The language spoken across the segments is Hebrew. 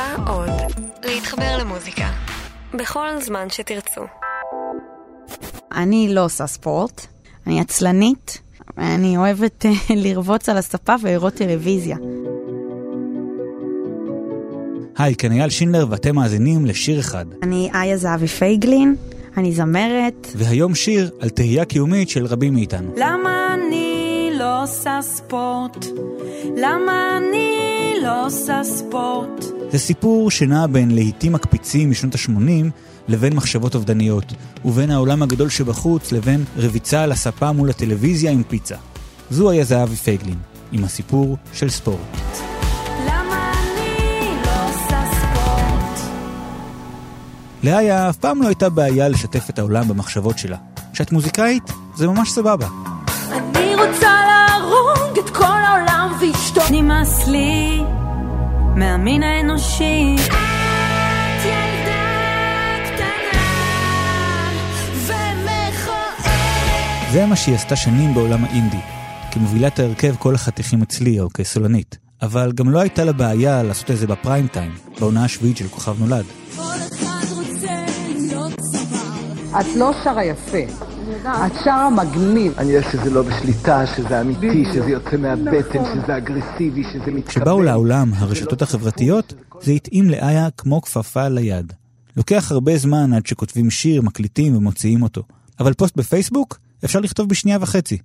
רוצה עוד. להתחבר למוזיקה. בכל זמן שתרצו. אני לא עושה ספורט, אני עצלנית, אני אוהבת אה, לרבוץ על הספה ולראות טלוויזיה. היי, כאן אייל שינדלר ואתם מאזינים לשיר אחד. אני איה זהבי פייגלין, אני זמרת. והיום שיר על תהייה קיומית של רבים מאיתנו. למה אני לא עושה ספורט? למה אני לא עושה ספורט? זה סיפור שנע בין להיטים מקפיצים משנות ה-80 לבין מחשבות אובדניות, ובין העולם הגדול שבחוץ לבין רביצה על הספה מול הטלוויזיה עם פיצה. זו היה זהבי פייגלין, עם הסיפור של ספורט. לא ספורט? לאיה אף פעם לא הייתה בעיה לשתף את העולם במחשבות שלה. כשאת מוזיקאית, זה ממש סבבה. אני רוצה להרוג את כל העולם ואשתו. נמאס לי מהמין האנושי. את ילדה קטנה ומכוערת. זה מה שהיא עשתה שנים בעולם האינדי, כמובילת ההרכב כל החתיכים אצלי או כסולנית. אבל גם לא הייתה לה בעיה לעשות את זה בפריים טיים, בעונה השביעית של כוכב נולד. את לא שרה יפה, את שרה מגניב. אני יודע שזה לא בשליטה, שזה אמיתי, שזה יוצא מהבטן, שזה אגרסיבי, שזה מתקבל. כשבאו לעולם הרשתות החברתיות, זה התאים לאיה כמו כפפה ליד. לוקח הרבה זמן עד שכותבים שיר, מקליטים ומוציאים אותו. אבל פוסט בפייסבוק אפשר לכתוב בשנייה וחצי.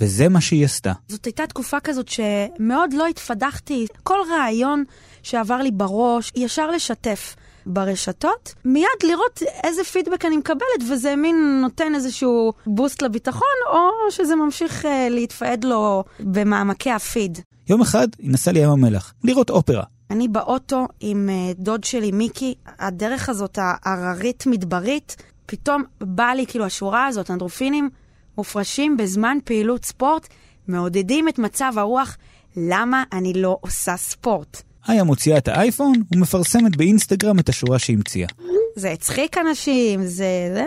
וזה מה שהיא עשתה. זאת הייתה תקופה כזאת שמאוד לא התפדחתי. כל רעיון שעבר לי בראש, ישר לשתף ברשתות, מיד לראות איזה פידבק אני מקבלת, וזה מין נותן איזשהו בוסט לביטחון, או שזה ממשיך uh, להתפעד לו במעמקי הפיד. יום אחד היא נסעה לים המלח, לראות אופרה. אני באוטו עם uh, דוד שלי מיקי, הדרך הזאת ההררית מדברית, פתאום באה לי כאילו השורה הזאת, אנדרופינים מופרשים בזמן פעילות ספורט, מעודדים את מצב הרוח, למה אני לא עושה ספורט? איה מוציאה את האייפון ומפרסמת באינסטגרם את השורה שהמציאה. זה הצחיק אנשים, זה, זה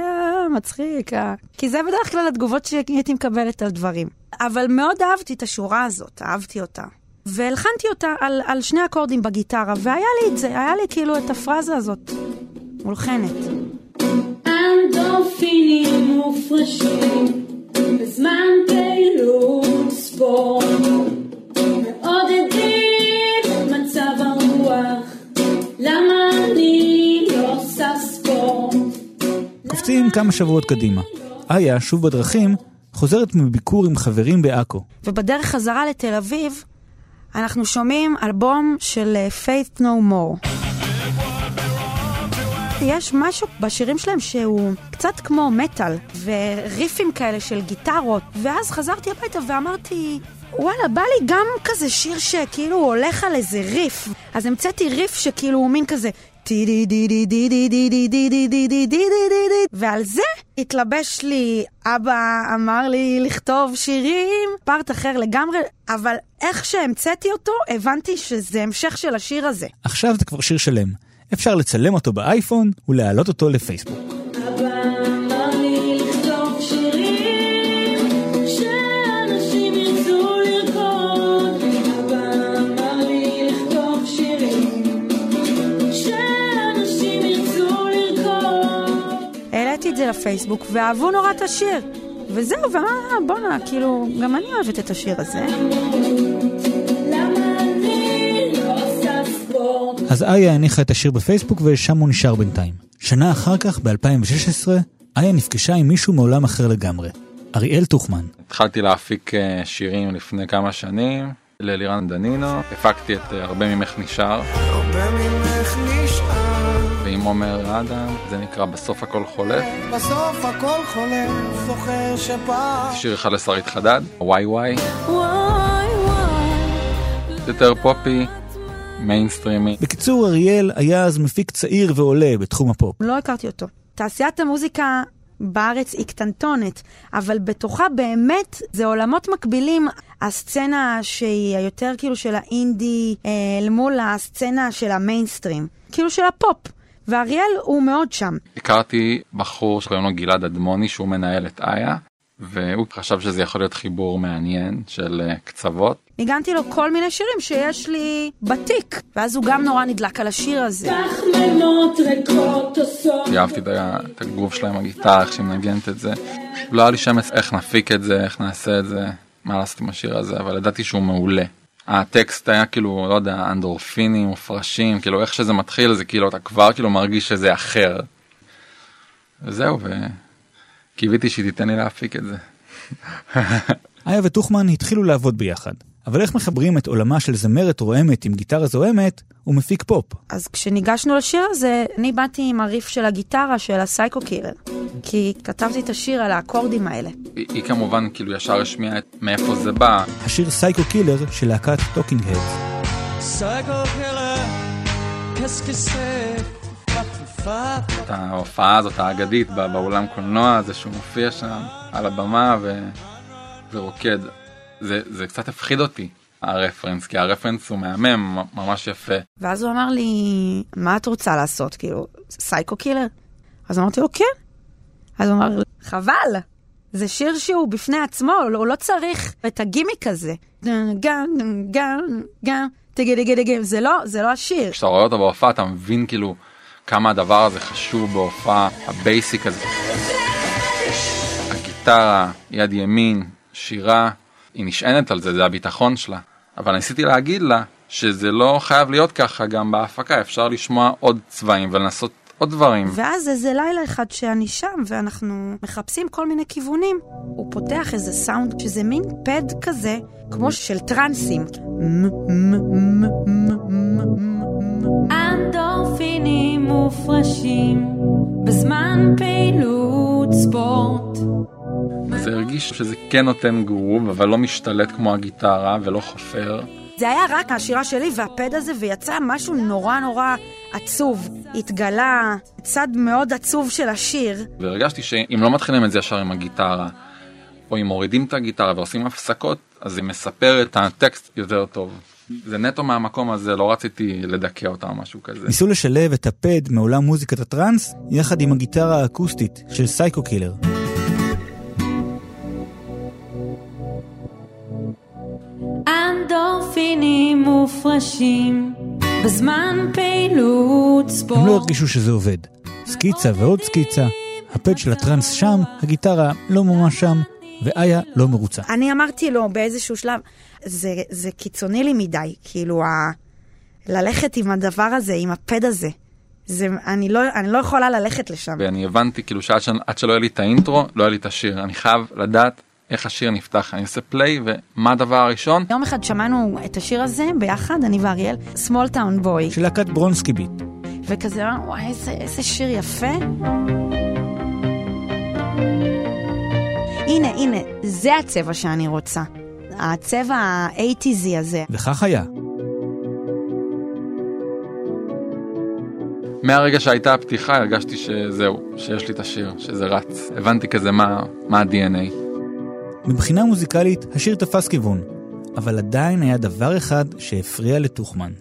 מצחיק, אה. כי זה בדרך כלל התגובות שהייתי מקבלת על דברים. אבל מאוד אהבתי את השורה הזאת, אהבתי אותה. והלחנתי אותה על, על שני אקורדים בגיטרה, והיה לי את זה, היה לי כאילו את הפרזה הזאת, מולחנת. אנדורפינים מופרשים בזמן פעילות ספורט מעודדים את מצב הרוח למה אני לא עושה ספורט קופצים כמה שבועות קדימה. איה, שוב בדרכים, חוזרת מביקור עם חברים בעכו. ובדרך חזרה לתל אביב, אנחנו שומעים אלבום של Faith No More. יש משהו בשירים שלהם שהוא קצת כמו מטאל, וריפים כאלה של גיטרות, ואז חזרתי הביתה ואמרתי, וואלה, בא לי גם כזה שיר שכאילו הולך על איזה ריף. אז המצאתי ריף שכאילו הוא מין כזה ועל זה התלבש לי, אבא אמר לי לכתוב שירים, פארט אחר לגמרי, אבל איך שהמצאתי אותו, הבנתי שזה המשך של השיר הזה. עכשיו זה כבר שיר שלם. אפשר לצלם אותו באייפון ולהעלות אותו לפייסבוק. לפייסבוק, ואהבו נורא את השיר. וזהו, ומה, בואנה, כאילו, גם אני אוהבת את השיר הזה. אז איה הניחה את השיר בפייסבוק ושם הוא נשאר בינתיים. שנה אחר כך, ב-2016, איה נפגשה עם מישהו מעולם אחר לגמרי. אריאל טוחמן. התחלתי להפיק אה, שירים לפני כמה שנים ללירן דנינו, הפקתי את אה, הרבה ממך נשאר. עומר אדם, זה נקרא בסוף הכל חולף. בסוף הכל חולף, זוכר שפעם שיר אחד לשרית חדד, וואי וואי, וואי וואי יותר פופי, מיינסטרימי. בקיצור, אריאל היה אז מפיק צעיר ועולה בתחום הפופ. לא הכרתי אותו. תעשיית המוזיקה בארץ היא קטנטונת, אבל בתוכה באמת זה עולמות מקבילים. הסצנה שהיא היותר כאילו של האינדי אה, אל מול הסצנה של המיינסטרים, כאילו של הפופ. ואריאל הוא מאוד שם. הכרתי בחור שקוראים לו גלעד אדמוני שהוא מנהל את איה. והוא חשב שזה יכול להיות חיבור מעניין של אה, קצוות. ניגנתי לו כל מיני שירים שיש לי בתיק, ואז הוא גם נורא נדלק על השיר הזה. אהבתי את ה- את הגרוב שלה עם הגיטרה, איך שהיא מנגנת את זה. לא היה לי שמץ איך נפיק את זה, איך נעשה את זה, מה לעשות עם השיר הזה, אבל ידעתי שהוא מעולה. הטקסט היה כאילו, לא יודע, אנדורפינים, מופרשים, כאילו איך שזה מתחיל זה כאילו אתה כבר כאילו מרגיש שזה אחר. וזהו, וקיוויתי שהיא תיתן לי להפיק את זה. איה וטוחמן התחילו לעבוד ביחד. אבל איך מחברים את עולמה של זמרת רועמת עם גיטרה זועמת ומפיק פופ? אז כשניגשנו לשיר הזה, אני באתי עם הריף של הגיטרה של ה Psycho Killer. כי כתבתי את השיר על האקורדים האלה. היא, היא כמובן כאילו ישר השמיעה את מאיפה זה בא, השיר Psycho Killer של להקת Talking Heads. את ההופעה הזאת האגדית בא- באולם קולנוע הזה שהוא מופיע שם על הבמה ו... ורוקד. זה, זה קצת הפחיד אותי הרפרנס כי הרפרנס הוא מהמם ממש יפה ואז הוא אמר לי, מה את רוצה לעשות? כאילו, Psycho Killer? אז אמרתי לו, כן. אז הוא אמר, חבל, זה שיר שהוא בפני עצמו, הוא לא צריך את הגימיק הזה. זה לא, זה לא השיר. כשאתה רואה אותו בהופעה אתה מבין כאילו כמה הדבר הזה חשוב בהופעה ה basic הזה. הגיטרה יד ימין שירה היא נשענת על זה זה הביטחון שלה. אבל ניסיתי להגיד לה שזה לא חייב להיות ככה גם בהפקה אפשר לשמוע עוד צבעים ולנסות עוד דברים. ואז איזה לילה אחד שאני שם, ואנחנו מחפשים כל מיני כיוונים, הוא פותח איזה סאונד שזה מין פד כזה, כמו של טרנסים. אנדורפינים מופרשים בזמן פעילות ספורט זה הרגיש שזה כן נותן גרוב אבל לא משתלט כמו הגיטרה ולא חופר זה היה רק השירה שלי והפד הזה, ויצא משהו נורא נורא עצוב. התגלה צד מאוד עצוב של השיר. והרגשתי שאם לא מתחילים את זה ישר עם הגיטרה, או אם מורידים את הגיטרה ועושים הפסקות, אז זה מספר את הטקסט יותר טוב. זה נטו מהמקום הזה, לא רציתי לדכא אותה או משהו כזה. ניסו לשלב את הפד מעולם מוזיקת הטראנס יחד עם הגיטרה האקוסטית של סייקו קילר. אנדורפינים מופרשים בזמן פעילות ספורט הם לא הרגישו שזה עובד. סקיצה ועוד סקיצה, הפד של הטראנס שם, הגיטרה לא ממש שם, ואיה לא מרוצה. אני אמרתי לו באיזשהו שלב, זה, זה קיצוני לי מדי, כאילו, ה... ללכת עם הדבר הזה, עם הפד הזה. זה, אני, לא, אני לא יכולה ללכת לשם. ואני הבנתי כאילו שעד ש... עד שלא יהיה לי את האינטרו, לא יהיה לי את השיר. אני חייב לדעת איך השיר נפתח. אני עושה פליי, ומה הדבר הראשון? יום אחד שמענו את השיר הזה ביחד, אני ואריאל, Small Town Boy, של להקת ברונסקי ביט. וכזה, וואי, איזה, איזה שיר יפה. הנה, הנה, זה הצבע שאני רוצה. הצבע האייטיזי הזה. וכך היה. מהרגע שהייתה הפתיחה הרגשתי שזהו, שיש לי את השיר, שזה רץ. הבנתי כזה מה, מה ה-DNA. מבחינה מוזיקלית, השיר תפס כיוון, אבל עדיין היה דבר אחד שהפריע לטוחמן.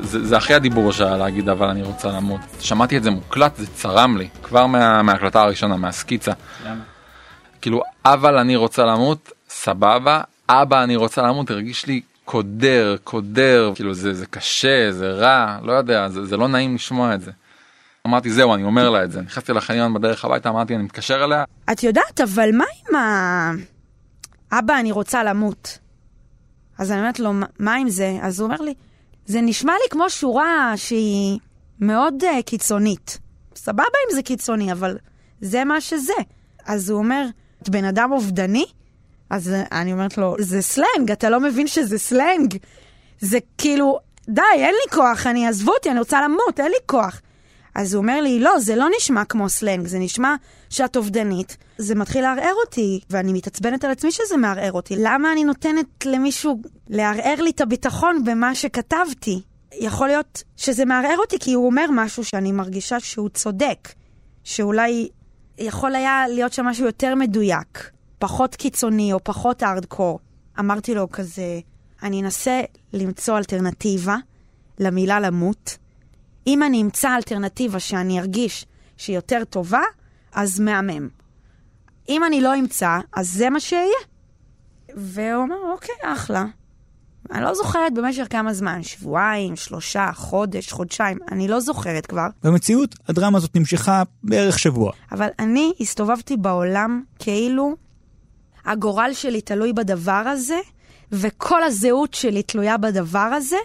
זה, זה הכי הדיבור שהיה להגיד אבל אני רוצה למות. שמעתי את זה מוקלט, זה צרם לי, כבר מה, מההקלטה הראשונה, מהסקיצה. למה? כאילו, אבל אני רוצה למות, סבבה, אבא אני רוצה למות, הרגיש לי קודר, קודר, כאילו זה, זה קשה, זה רע, לא יודע, זה, זה לא נעים לשמוע את זה. אמרתי זהו, אני אומר לה את זה. נכנסתי לחניון בדרך הביתה, אמרתי אני מתקשר אליה, את יודעת, אבל מה עם ה... אבא, אני רוצה למות. אז אני אומרת לו, "מה- עם זה? אז הוא אומר לי, זה נשמע לי כמו שורה שהיא מאוד uh, קיצונית. סבבה אם זה קיצוני, אבל זה מה שזה. אז הוא אומר, את בן אדם אובדני? אז אני אומרת לו, זה סלנג, אתה לא מבין שזה סלנג? זה כאילו, די, אין לי כוח, אני, עזבו אותי, אני רוצה למות, אין לי כוח. אז הוא אומר לי, לא, זה לא נשמע כמו סלנג, זה נשמע שאת אובדנית. זה מתחיל לערער אותי, ואני מתעצבנת על עצמי שזה מערער אותי. למה אני נותנת למישהו לערער לי את הביטחון במה שכתבתי? יכול להיות שזה מערער אותי כי הוא אומר משהו שאני מרגישה שהוא צודק. שאולי יכול היה להיות שם משהו יותר מדויק, פחות קיצוני או פחות הארדקור. אמרתי לו כזה, אני אנסה למצוא אלטרנטיבה למילה למות, אם אני אמצא אלטרנטיבה שאני ארגיש שהיא יותר טובה, אז מהמם. אם אני לא אמצא, אז זה מה שיהיה. והוא אמר, אוקיי, אחלה. אני לא זוכרת במשך כמה זמן, שבועיים, שלושה, חודש, חודשיים, אני לא זוכרת כבר. במציאות, הדרמה הזאת נמשכה בערך שבוע. אבל אני הסתובבתי בעולם כאילו הגורל שלי תלוי בדבר הזה, וכל הזהות שלי תלויה בדבר הזה,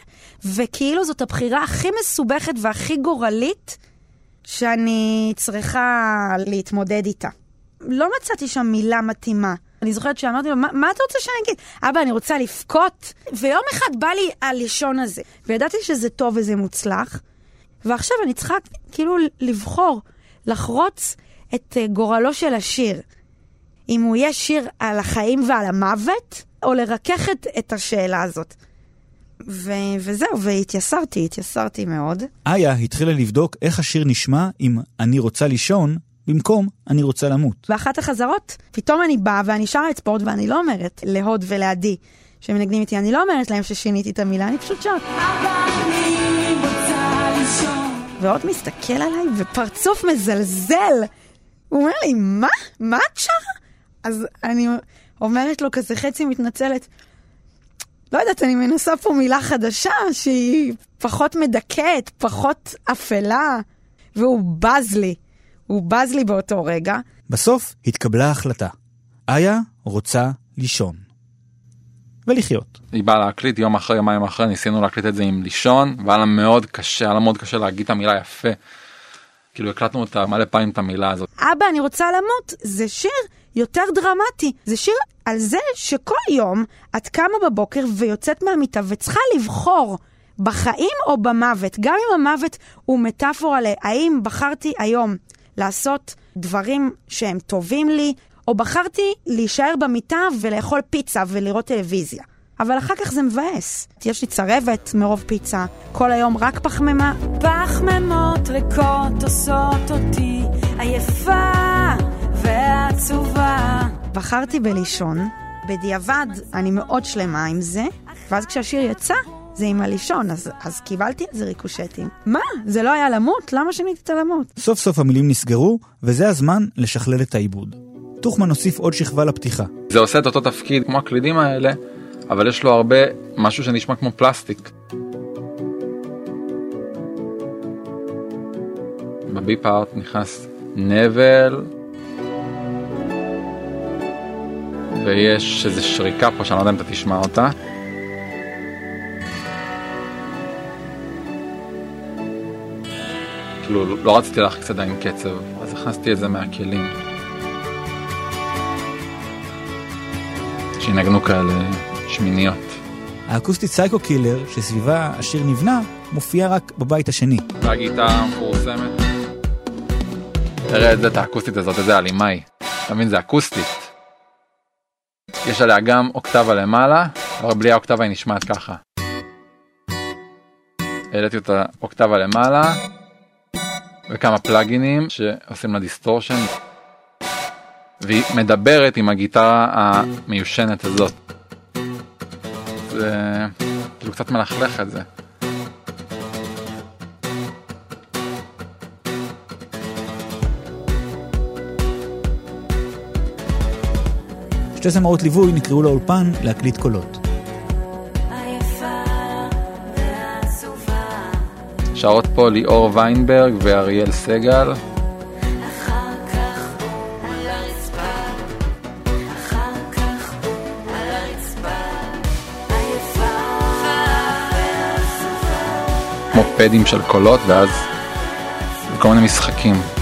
וכאילו זאת הבחירה הכי מסובכת והכי גורלית שאני צריכה להתמודד איתה. לא מצאתי שם מילה מתאימה. אני זוכרת שאמרתי לו, מה, מה אתה רוצה שאני אגיד? אבא, אני רוצה לבכות. ויום אחד בא לי הלישון הזה, וידעתי שזה טוב וזה מוצלח, ועכשיו אני צריכה כאילו לבחור, לחרוץ את אה, גורלו של השיר. אם הוא יהיה שיר על החיים ועל המוות, או לרכך את, את השאלה הזאת. ו- וזהו, והתייסרתי, התייסרתי מאוד. איה התחילה לבדוק איך השיר נשמע עם "אני רוצה לישון" במקום "אני רוצה למות". באחת החזרות, פתאום אני באה ואני שרה את ספורט, ואני לא אומרת להוד ולעדי שמנגנים איתי, אני לא אומרת להם ששיניתי את המילה, אני פשוט שרת. ועוד מסתכל עליי ופרצוף מזלזל. הוא אומר לי, מה? מה את שרה? אז אני אומרת לו כזה חצי מתנצלת, לא יודעת, אני מנסה פה מילה חדשה שהיא פחות מדכאת, פחות אפלה, והוא בז לי. הוא בז לי באותו רגע. בסוף התקבלה החלטה. איה רוצה לישון. ולחיות. היא באה להקליט יום אחרי יומיים אחרי ניסינו להקליט את זה עם לישון והיה לה מאוד קשה היה לה מאוד קשה להגיד את המילה יפה. כאילו הקלטנו אותה מלא פעמים את המילה הזאת. אבא, אני רוצה למות, זה שיר יותר דרמטי. זה שיר על זה שכל יום את קמה בבוקר ויוצאת מהמיטה וצריכה לבחור בחיים או במוות. גם אם המוות הוא מטאפורה להאם בחרתי היום לעשות דברים שהם טובים לי, או בחרתי להישאר במיטה ולאכול פיצה ולראות טלוויזיה. אבל אחר כך זה מבאס. יש לי צרבת מרוב פיצה, כל היום רק פחמימה. פחמימות ריקות עושות אותי עייפה ועצובה. בחרתי בלישון, בדיעבד אני מאוד שלמה עם זה, ואז כשהשיר יצא, זה עם הלישון, אז, אז קיבלתי על זה ריקושטים. מה? זה לא היה למות? למה שינית את הלמות? סוף סוף המילים נסגרו, וזה הזמן לשכלל את העיבוד. טוחמן הוסיף עוד שכבה לפתיחה. זה עושה את אותו תפקיד כמו הקלידים האלה אבל יש לו הרבה משהו שנשמע כמו פלסטיק. בביפ הארט נכנס נבל ויש איזה שריקה פה שאני לא יודע אם אתה תשמע אותה. כאילו לא רציתי להכניס עדיין קצב אז הכנסתי את זה מהכלים. שינגנו כאלה שמיניות. האקוסטית Psycho Killer, שסביבה השיר נבנה, מופיעה רק בבית השני. והגיטרה המפורסמת. תראה את זה, את האקוסטית הזאת, איזה אלימה היא. אתה מבין, זה אקוסטית. יש עליה גם אוקטבה למעלה, אבל בלי האוקטבה היא נשמעת ככה. העליתי אותה אוקטבה למעלה, וכמה פלאגינים שעושים לה distortion. והיא מדברת עם הגיטרה המיושנת הזאת. זה כאילו קצת מלכלך את זה. שתי זמרות ליווי נקראו לאולפן להקליט קולות. שרות פה ליאור ויינברג ואריאל סגל. כמו פדים של קולות ואז כל מיני משחקים.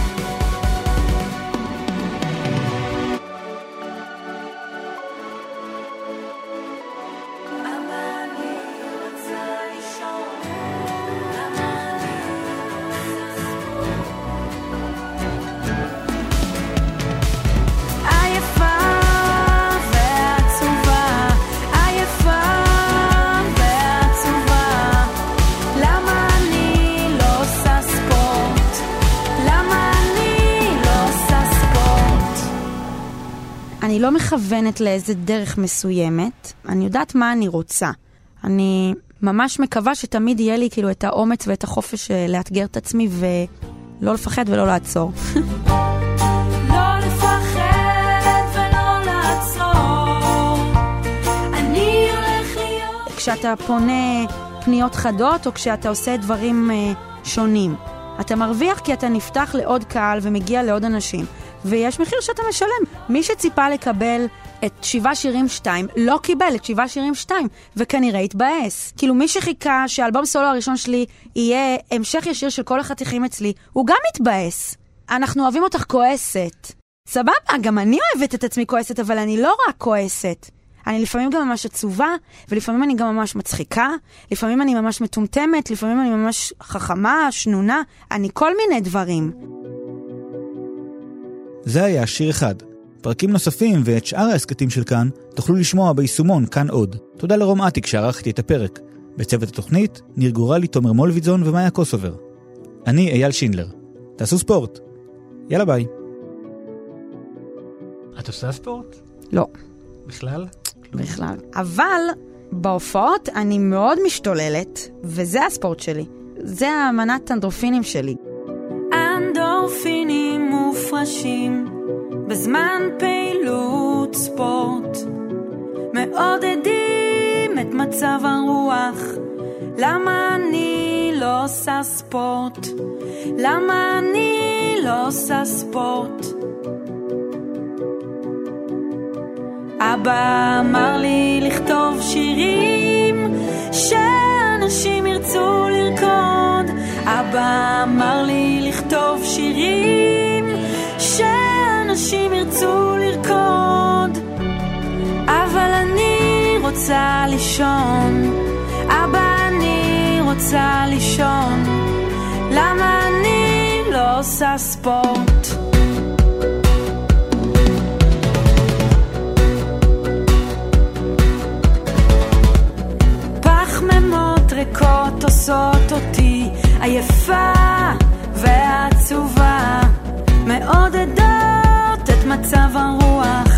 אני לא מכוונת לאיזה דרך מסוימת, אני יודעת מה אני רוצה. אני ממש מקווה שתמיד יהיה לי כאילו את האומץ ואת החופש אה, לאתגר את עצמי ולא לפחד ולא לעצור. לא. כשאתה פונה פניות חדות או כשאתה עושה דברים אה, שונים. אתה מרוויח כי אתה נפתח לעוד קהל ומגיע לעוד אנשים, ויש מחיר שאתה משלם. מי שציפה לקבל את שבעה שירים שתיים, לא קיבל את שבעה שירים שתיים, וכנראה התבאס. כאילו מי שחיכה שהאלבום סולו הראשון שלי יהיה המשך ישיר של כל החתיכים אצלי, הוא גם מתבאס. אנחנו אוהבים אותך כועסת. סבבה, גם אני אוהבת את עצמי כועסת, אבל אני לא רק כועסת. אני לפעמים גם ממש עצובה, ולפעמים אני גם ממש מצחיקה, לפעמים אני ממש מטומטמת, לפעמים אני ממש חכמה, שנונה, אני כל מיני דברים. זה היה שיר אחד. פרקים נוספים ואת שאר ההסכתים של כאן תוכלו לשמוע ביישומון כאן עוד. תודה לרום אטיק שערכתי את הפרק. בצוות התוכנית, ניר גורלי, תומר מולביטזון ומאיה קוסובר. אני אייל שינדלר. תעשו ספורט. יאללה ביי. את עושה ספורט? לא, בכלל? בכלל. אבל בהופעות אני מאוד משתוללת, וזה הספורט שלי. זה המנת אנדרופינים שלי. אנדורפינים מופרשים בזמן פעילות ספורט מעודדים את מצב הרוח למה אני לא עושה ספורט? למה אני לא עושה ספורט? אבא אמר לי לכתוב שירים שאנשים ירצו לרקוד אבא אמר לי לכתוב שירים שאנשים ירצו לרקוד אבל אני רוצה לישון. אבא אני רוצה לישון. למה אני לא עושה ספורט? פחמימות ריקות עושות אותי עייפה ועצובה. מעודדות את מצב הרוח